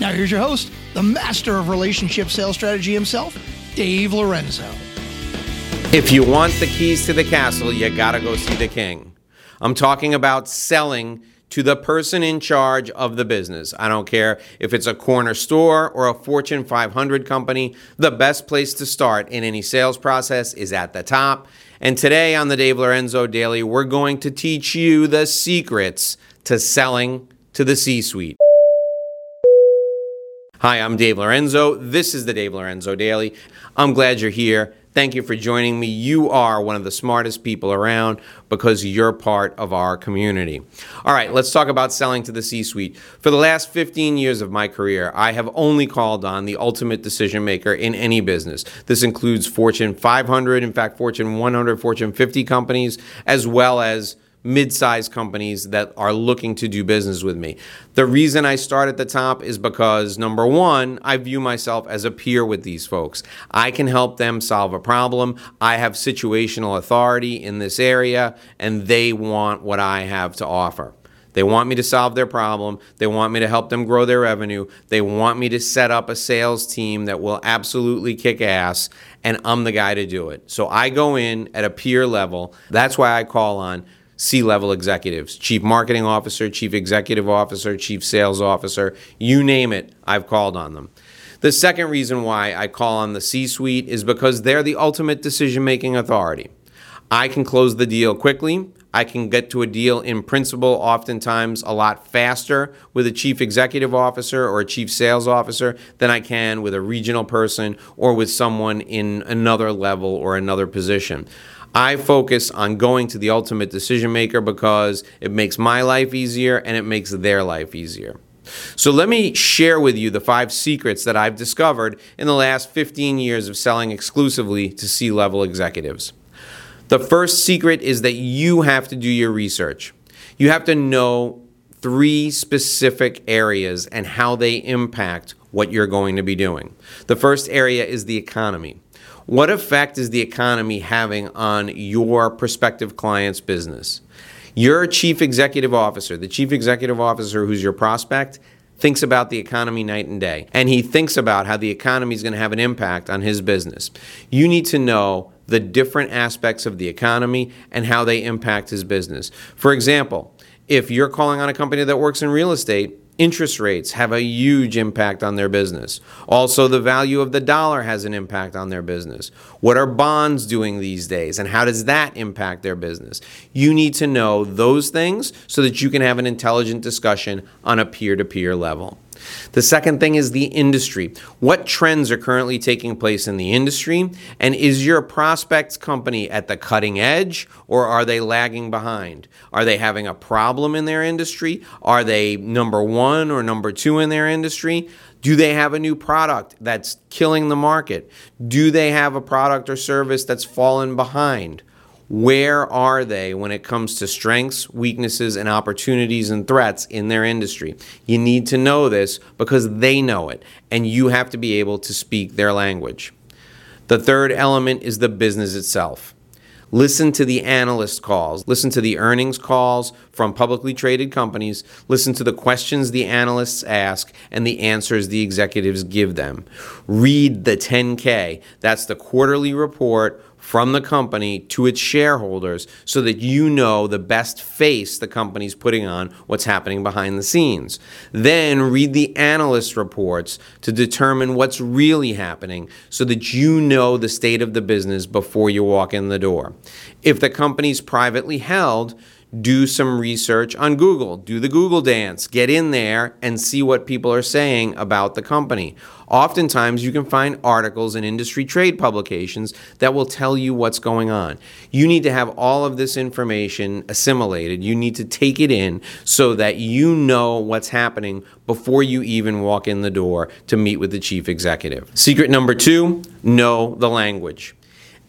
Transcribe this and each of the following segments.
Now here's your host, the master of relationship sales strategy himself, Dave Lorenzo. If you want the keys to the castle, you gotta go see the king. I'm talking about selling to the person in charge of the business. I don't care if it's a corner store or a Fortune 500 company, the best place to start in any sales process is at the top. And today on the Dave Lorenzo Daily, we're going to teach you the secrets to selling to the C suite. Hi, I'm Dave Lorenzo. This is the Dave Lorenzo Daily. I'm glad you're here. Thank you for joining me. You are one of the smartest people around because you're part of our community. All right, let's talk about selling to the C suite. For the last 15 years of my career, I have only called on the ultimate decision maker in any business. This includes Fortune 500, in fact, Fortune 100, Fortune 50 companies, as well as mid-sized companies that are looking to do business with me. The reason I start at the top is because number 1, I view myself as a peer with these folks. I can help them solve a problem. I have situational authority in this area and they want what I have to offer. They want me to solve their problem. They want me to help them grow their revenue. They want me to set up a sales team that will absolutely kick ass, and I'm the guy to do it. So I go in at a peer level. That's why I call on C level executives chief marketing officer, chief executive officer, chief sales officer, you name it, I've called on them. The second reason why I call on the C suite is because they're the ultimate decision making authority. I can close the deal quickly. I can get to a deal in principle oftentimes a lot faster with a chief executive officer or a chief sales officer than I can with a regional person or with someone in another level or another position. I focus on going to the ultimate decision maker because it makes my life easier and it makes their life easier. So let me share with you the five secrets that I've discovered in the last 15 years of selling exclusively to C level executives. The first secret is that you have to do your research. You have to know three specific areas and how they impact what you're going to be doing. The first area is the economy. What effect is the economy having on your prospective client's business? Your chief executive officer, the chief executive officer who's your prospect, thinks about the economy night and day. And he thinks about how the economy is going to have an impact on his business. You need to know the different aspects of the economy and how they impact his business. For example, if you're calling on a company that works in real estate, Interest rates have a huge impact on their business. Also, the value of the dollar has an impact on their business. What are bonds doing these days, and how does that impact their business? You need to know those things so that you can have an intelligent discussion on a peer to peer level. The second thing is the industry. What trends are currently taking place in the industry? And is your prospects company at the cutting edge or are they lagging behind? Are they having a problem in their industry? Are they number one or number two in their industry? Do they have a new product that's killing the market? Do they have a product or service that's fallen behind? Where are they when it comes to strengths, weaknesses, and opportunities and threats in their industry? You need to know this because they know it, and you have to be able to speak their language. The third element is the business itself. Listen to the analyst calls. Listen to the earnings calls from publicly traded companies. Listen to the questions the analysts ask and the answers the executives give them. Read the 10K. That's the quarterly report from the company to its shareholders so that you know the best face the company's putting on what's happening behind the scenes. Then read the analyst reports to determine what's really happening so that you know the state of the business before you walk in the door. If the company's privately held, do some research on Google. Do the Google dance. Get in there and see what people are saying about the company. Oftentimes, you can find articles in industry trade publications that will tell you what's going on. You need to have all of this information assimilated. You need to take it in so that you know what's happening before you even walk in the door to meet with the chief executive. Secret number two know the language.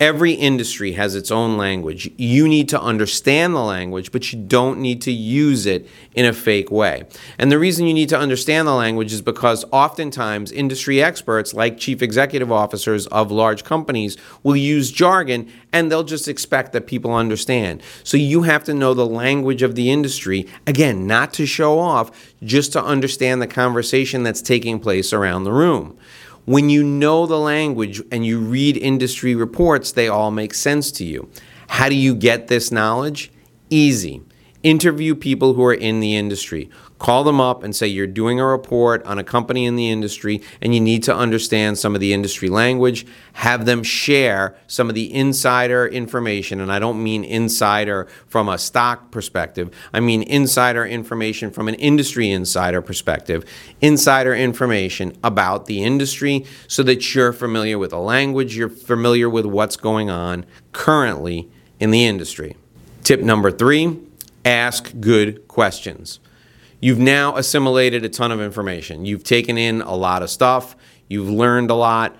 Every industry has its own language. You need to understand the language, but you don't need to use it in a fake way. And the reason you need to understand the language is because oftentimes industry experts, like chief executive officers of large companies, will use jargon and they'll just expect that people understand. So you have to know the language of the industry, again, not to show off, just to understand the conversation that's taking place around the room. When you know the language and you read industry reports, they all make sense to you. How do you get this knowledge? Easy. Interview people who are in the industry. Call them up and say you're doing a report on a company in the industry and you need to understand some of the industry language. Have them share some of the insider information. And I don't mean insider from a stock perspective, I mean insider information from an industry insider perspective. Insider information about the industry so that you're familiar with the language, you're familiar with what's going on currently in the industry. Tip number three ask good questions. You've now assimilated a ton of information. You've taken in a lot of stuff. You've learned a lot.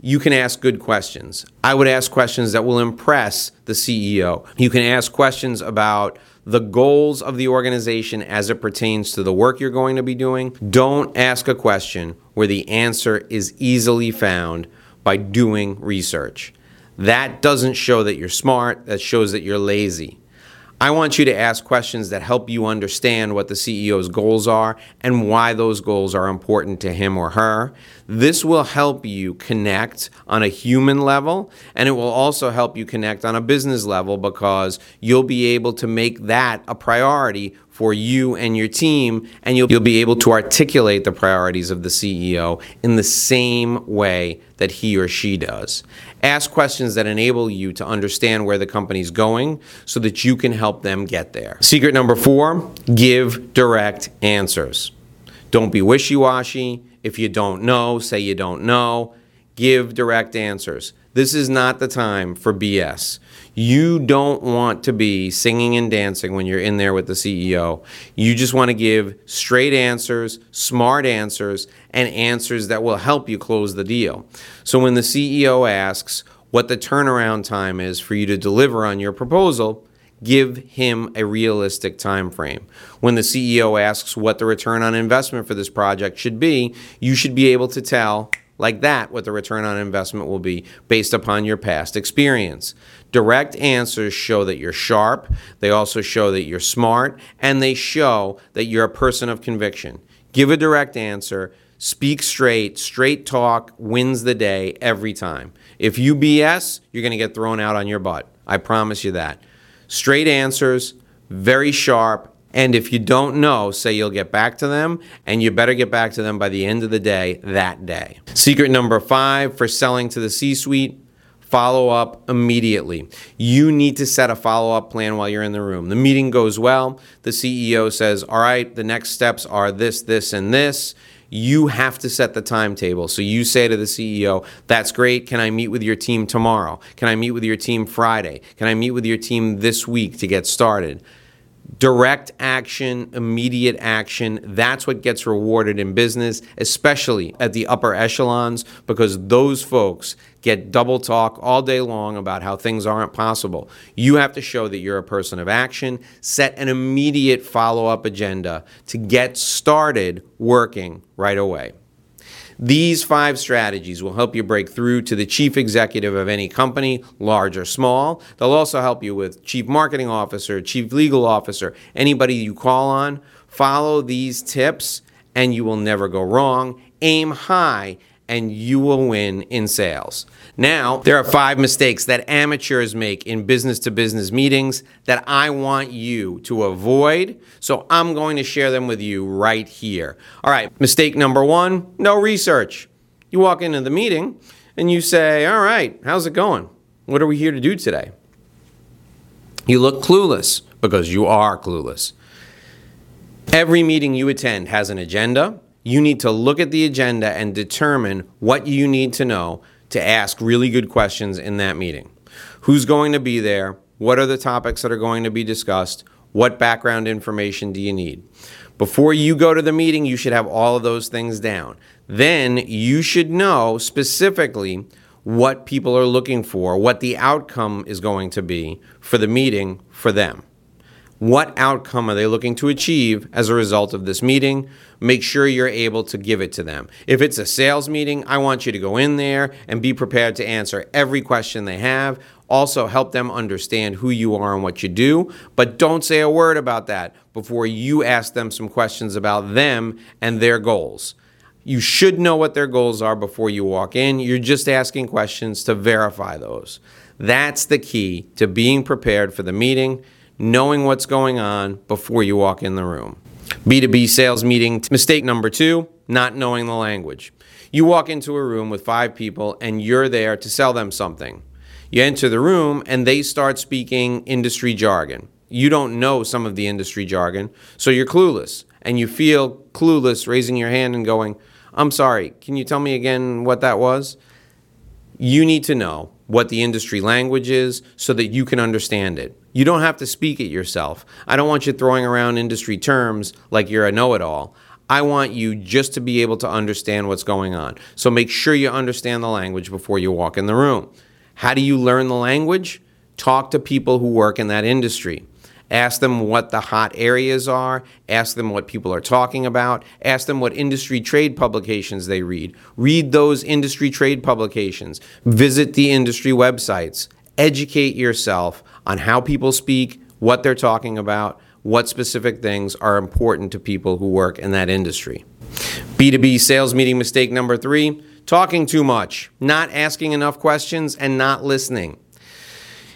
You can ask good questions. I would ask questions that will impress the CEO. You can ask questions about the goals of the organization as it pertains to the work you're going to be doing. Don't ask a question where the answer is easily found by doing research. That doesn't show that you're smart, that shows that you're lazy. I want you to ask questions that help you understand what the CEO's goals are and why those goals are important to him or her. This will help you connect on a human level and it will also help you connect on a business level because you'll be able to make that a priority for you and your team, and you'll, you'll be able to articulate the priorities of the CEO in the same way that he or she does. Ask questions that enable you to understand where the company's going so that you can help them get there. Secret number four give direct answers. Don't be wishy washy. If you don't know, say you don't know. Give direct answers. This is not the time for BS. You don't want to be singing and dancing when you're in there with the CEO. You just want to give straight answers, smart answers, and answers that will help you close the deal. So when the CEO asks what the turnaround time is for you to deliver on your proposal, give him a realistic time frame. When the CEO asks what the return on investment for this project should be, you should be able to tell like that what the return on investment will be based upon your past experience. Direct answers show that you're sharp, they also show that you're smart, and they show that you're a person of conviction. Give a direct answer, speak straight, straight talk wins the day every time. If you BS, you're going to get thrown out on your butt. I promise you that. Straight answers, very sharp, and if you don't know, say you'll get back to them, and you better get back to them by the end of the day that day. Secret number five for selling to the C suite follow up immediately. You need to set a follow up plan while you're in the room. The meeting goes well. The CEO says, All right, the next steps are this, this, and this. You have to set the timetable. So you say to the CEO, That's great. Can I meet with your team tomorrow? Can I meet with your team Friday? Can I meet with your team this week to get started? Direct action, immediate action. That's what gets rewarded in business, especially at the upper echelons, because those folks get double talk all day long about how things aren't possible. You have to show that you're a person of action, set an immediate follow up agenda to get started working right away. These five strategies will help you break through to the chief executive of any company, large or small. They'll also help you with chief marketing officer, chief legal officer, anybody you call on. Follow these tips and you will never go wrong. Aim high and you will win in sales. Now, there are five mistakes that amateurs make in business to business meetings that I want you to avoid. So I'm going to share them with you right here. All right, mistake number one no research. You walk into the meeting and you say, All right, how's it going? What are we here to do today? You look clueless because you are clueless. Every meeting you attend has an agenda. You need to look at the agenda and determine what you need to know to ask really good questions in that meeting. Who's going to be there? What are the topics that are going to be discussed? What background information do you need? Before you go to the meeting, you should have all of those things down. Then you should know specifically what people are looking for, what the outcome is going to be for the meeting for them. What outcome are they looking to achieve as a result of this meeting? Make sure you're able to give it to them. If it's a sales meeting, I want you to go in there and be prepared to answer every question they have. Also, help them understand who you are and what you do, but don't say a word about that before you ask them some questions about them and their goals. You should know what their goals are before you walk in. You're just asking questions to verify those. That's the key to being prepared for the meeting knowing what's going on before you walk in the room. B2B sales meeting mistake number two not knowing the language. You walk into a room with five people and you're there to sell them something. You enter the room and they start speaking industry jargon. You don't know some of the industry jargon, so you're clueless. And you feel clueless raising your hand and going, I'm sorry, can you tell me again what that was? You need to know what the industry language is so that you can understand it. You don't have to speak it yourself. I don't want you throwing around industry terms like you're a know it all. I want you just to be able to understand what's going on. So make sure you understand the language before you walk in the room. How do you learn the language? Talk to people who work in that industry. Ask them what the hot areas are. Ask them what people are talking about. Ask them what industry trade publications they read. Read those industry trade publications. Visit the industry websites. Educate yourself on how people speak, what they're talking about, what specific things are important to people who work in that industry. B2B sales meeting mistake number three talking too much, not asking enough questions, and not listening.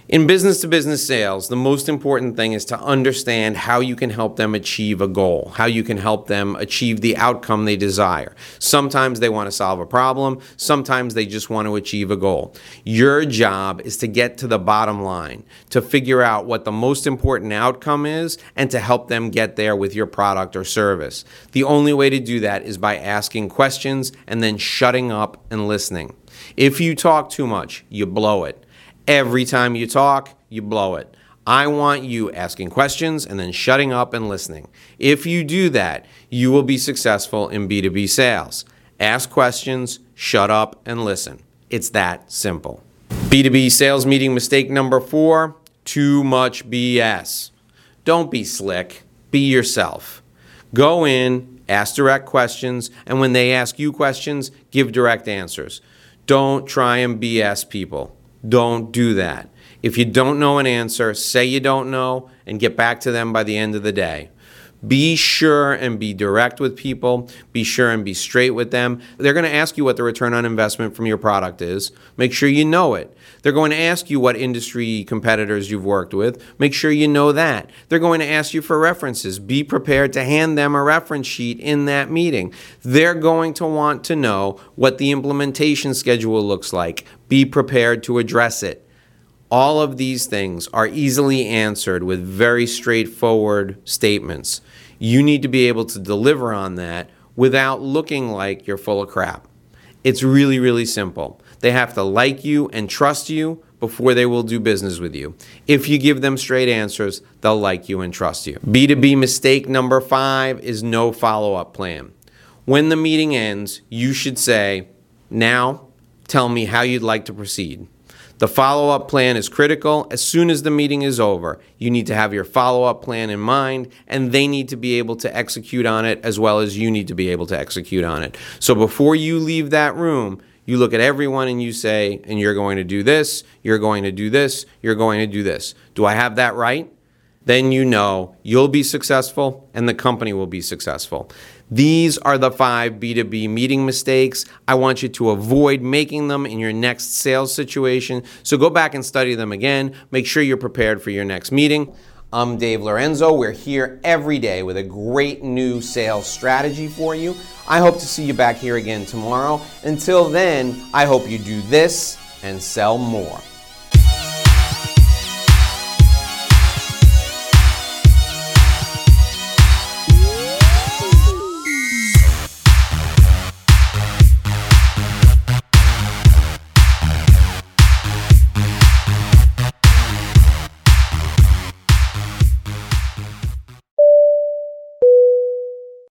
In business to business sales, the most important thing is to understand how you can help them achieve a goal, how you can help them achieve the outcome they desire. Sometimes they want to solve a problem, sometimes they just want to achieve a goal. Your job is to get to the bottom line, to figure out what the most important outcome is, and to help them get there with your product or service. The only way to do that is by asking questions and then shutting up and listening. If you talk too much, you blow it. Every time you talk, you blow it. I want you asking questions and then shutting up and listening. If you do that, you will be successful in B2B sales. Ask questions, shut up, and listen. It's that simple. B2B sales meeting mistake number four too much BS. Don't be slick, be yourself. Go in, ask direct questions, and when they ask you questions, give direct answers. Don't try and BS people. Don't do that. If you don't know an answer, say you don't know and get back to them by the end of the day. Be sure and be direct with people. Be sure and be straight with them. They're going to ask you what the return on investment from your product is. Make sure you know it. They're going to ask you what industry competitors you've worked with. Make sure you know that. They're going to ask you for references. Be prepared to hand them a reference sheet in that meeting. They're going to want to know what the implementation schedule looks like. Be prepared to address it. All of these things are easily answered with very straightforward statements. You need to be able to deliver on that without looking like you're full of crap. It's really, really simple. They have to like you and trust you before they will do business with you. If you give them straight answers, they'll like you and trust you. B2B mistake number five is no follow up plan. When the meeting ends, you should say, Now, tell me how you'd like to proceed. The follow up plan is critical. As soon as the meeting is over, you need to have your follow up plan in mind, and they need to be able to execute on it as well as you need to be able to execute on it. So before you leave that room, you look at everyone and you say, and you're going to do this, you're going to do this, you're going to do this. Do I have that right? Then you know you'll be successful and the company will be successful. These are the five B2B meeting mistakes. I want you to avoid making them in your next sales situation. So go back and study them again. Make sure you're prepared for your next meeting. I'm Dave Lorenzo. We're here every day with a great new sales strategy for you. I hope to see you back here again tomorrow. Until then, I hope you do this and sell more.